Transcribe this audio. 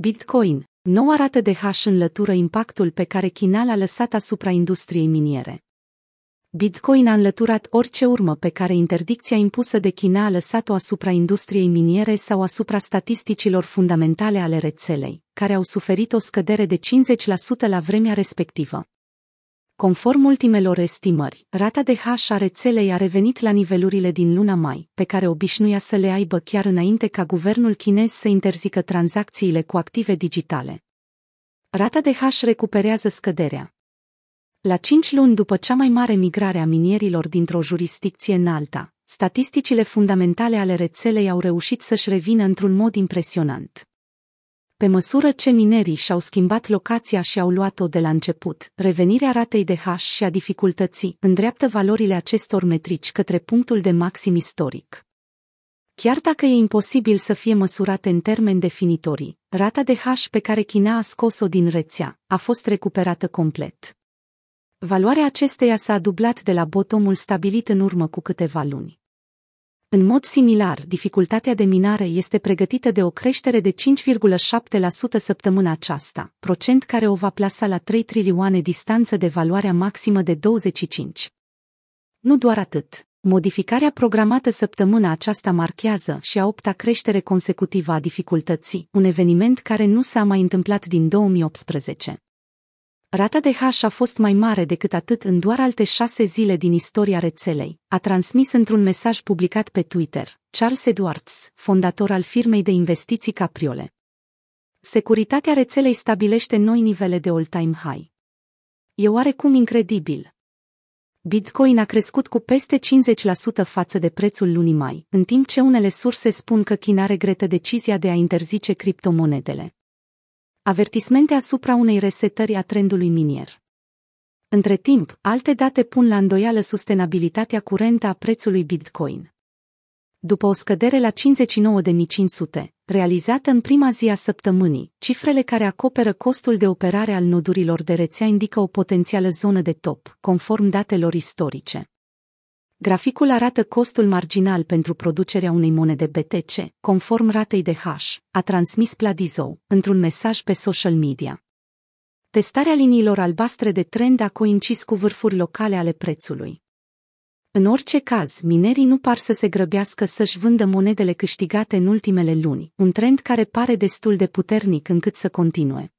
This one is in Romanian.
Bitcoin, noua rată de hash înlătură impactul pe care China l-a lăsat asupra industriei miniere. Bitcoin a înlăturat orice urmă pe care interdicția impusă de China a lăsat-o asupra industriei miniere sau asupra statisticilor fundamentale ale rețelei, care au suferit o scădere de 50% la vremea respectivă. Conform ultimelor estimări, rata de hash a rețelei a revenit la nivelurile din luna mai, pe care obișnuia să le aibă chiar înainte ca guvernul chinez să interzică tranzacțiile cu active digitale. Rata de hash recuperează scăderea. La cinci luni după cea mai mare migrare a minierilor dintr-o jurisdicție în alta, statisticile fundamentale ale rețelei au reușit să-și revină într-un mod impresionant. Pe măsură ce minerii și-au schimbat locația și au luat-o de la început, revenirea ratei de hash și a dificultății îndreaptă valorile acestor metrici către punctul de maxim istoric. Chiar dacă e imposibil să fie măsurate în termeni definitorii, rata de hash pe care China a scos-o din rețea a fost recuperată complet. Valoarea acesteia s-a dublat de la botomul stabilit în urmă cu câteva luni. În mod similar, dificultatea de minare este pregătită de o creștere de 5,7% săptămâna aceasta, procent care o va plasa la 3 trilioane distanță de valoarea maximă de 25. Nu doar atât. Modificarea programată săptămâna aceasta marchează și a opta creștere consecutivă a dificultății, un eveniment care nu s-a mai întâmplat din 2018. Rata de hash a fost mai mare decât atât în doar alte șase zile din istoria rețelei, a transmis într-un mesaj publicat pe Twitter, Charles Edwards, fondator al firmei de investiții Capriole. Securitatea rețelei stabilește noi nivele de all-time high. E oarecum incredibil. Bitcoin a crescut cu peste 50% față de prețul lunii mai, în timp ce unele surse spun că China regretă decizia de a interzice criptomonedele avertismente asupra unei resetări a trendului minier. Între timp, alte date pun la îndoială sustenabilitatea curentă a prețului Bitcoin. După o scădere la 59.500, realizată în prima zi a săptămânii, cifrele care acoperă costul de operare al nodurilor de rețea indică o potențială zonă de top, conform datelor istorice. Graficul arată costul marginal pentru producerea unei monede BTC, conform ratei de hash, a transmis Pladizo, într-un mesaj pe social media. Testarea liniilor albastre de trend a coincis cu vârfuri locale ale prețului. În orice caz, minerii nu par să se grăbească să-și vândă monedele câștigate în ultimele luni, un trend care pare destul de puternic încât să continue.